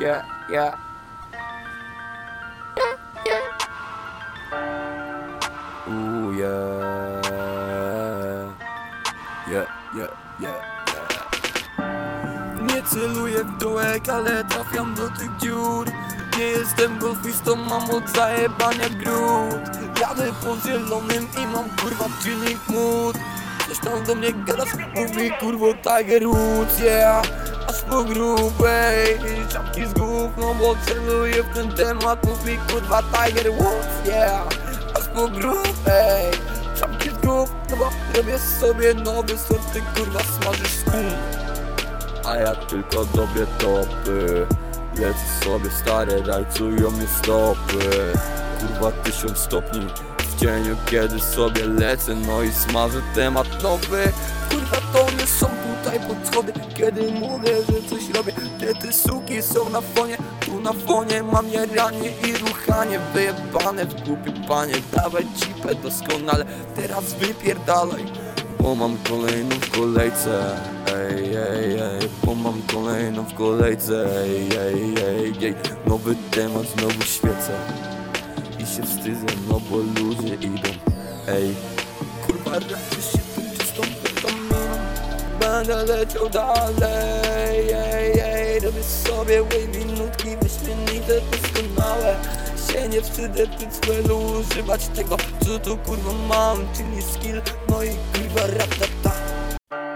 yeah, yeah. Ooh, yeah. Yeah, yeah, yeah. Nie celuję w dołek, ale trafiam do tych dziur Nie jestem golfistą, mam od zajebania gród Jadę po zielonym i mam kurwa chilling mood Coś tam do mnie gadasz, mówi kurwo Tiger Woods, yeah Aż po grubej, bo celuję w ten temat Mówi kurwa Tiger Woods, yeah. Aż po grubej, czapki głów, no bo robię sobie nowy sort, ty kurwa smażysz skum a ja tylko dobre topy Lecę sobie stare, rajcują mnie stopy. Kurwa tysiąc stopni w cieniu kiedy sobie lecę No i smażę temat nowy. Kurwa to nie są tutaj podchody Kiedy mówię, że coś robię Są na fonie Tu na fonie mam jaranie i ruchanie Wyjebane w głupie panie Dawaj cipę doskonale Teraz wypierdalaj bo mam kolejną w kolejce Ej, ej, ej Bo mam kolejną w kolejce Ej, ej, ej, ej Nowy temat, znowu świecę I się wstydzę, no bo ludzie idą Ej Kurwa, raczej się tym czystą Będę leciał dalej sobie wavy nutki Wyśmienite, doskonałe się nie wstydzę ty celu używać tego Co tu kurwa mam, czyli skill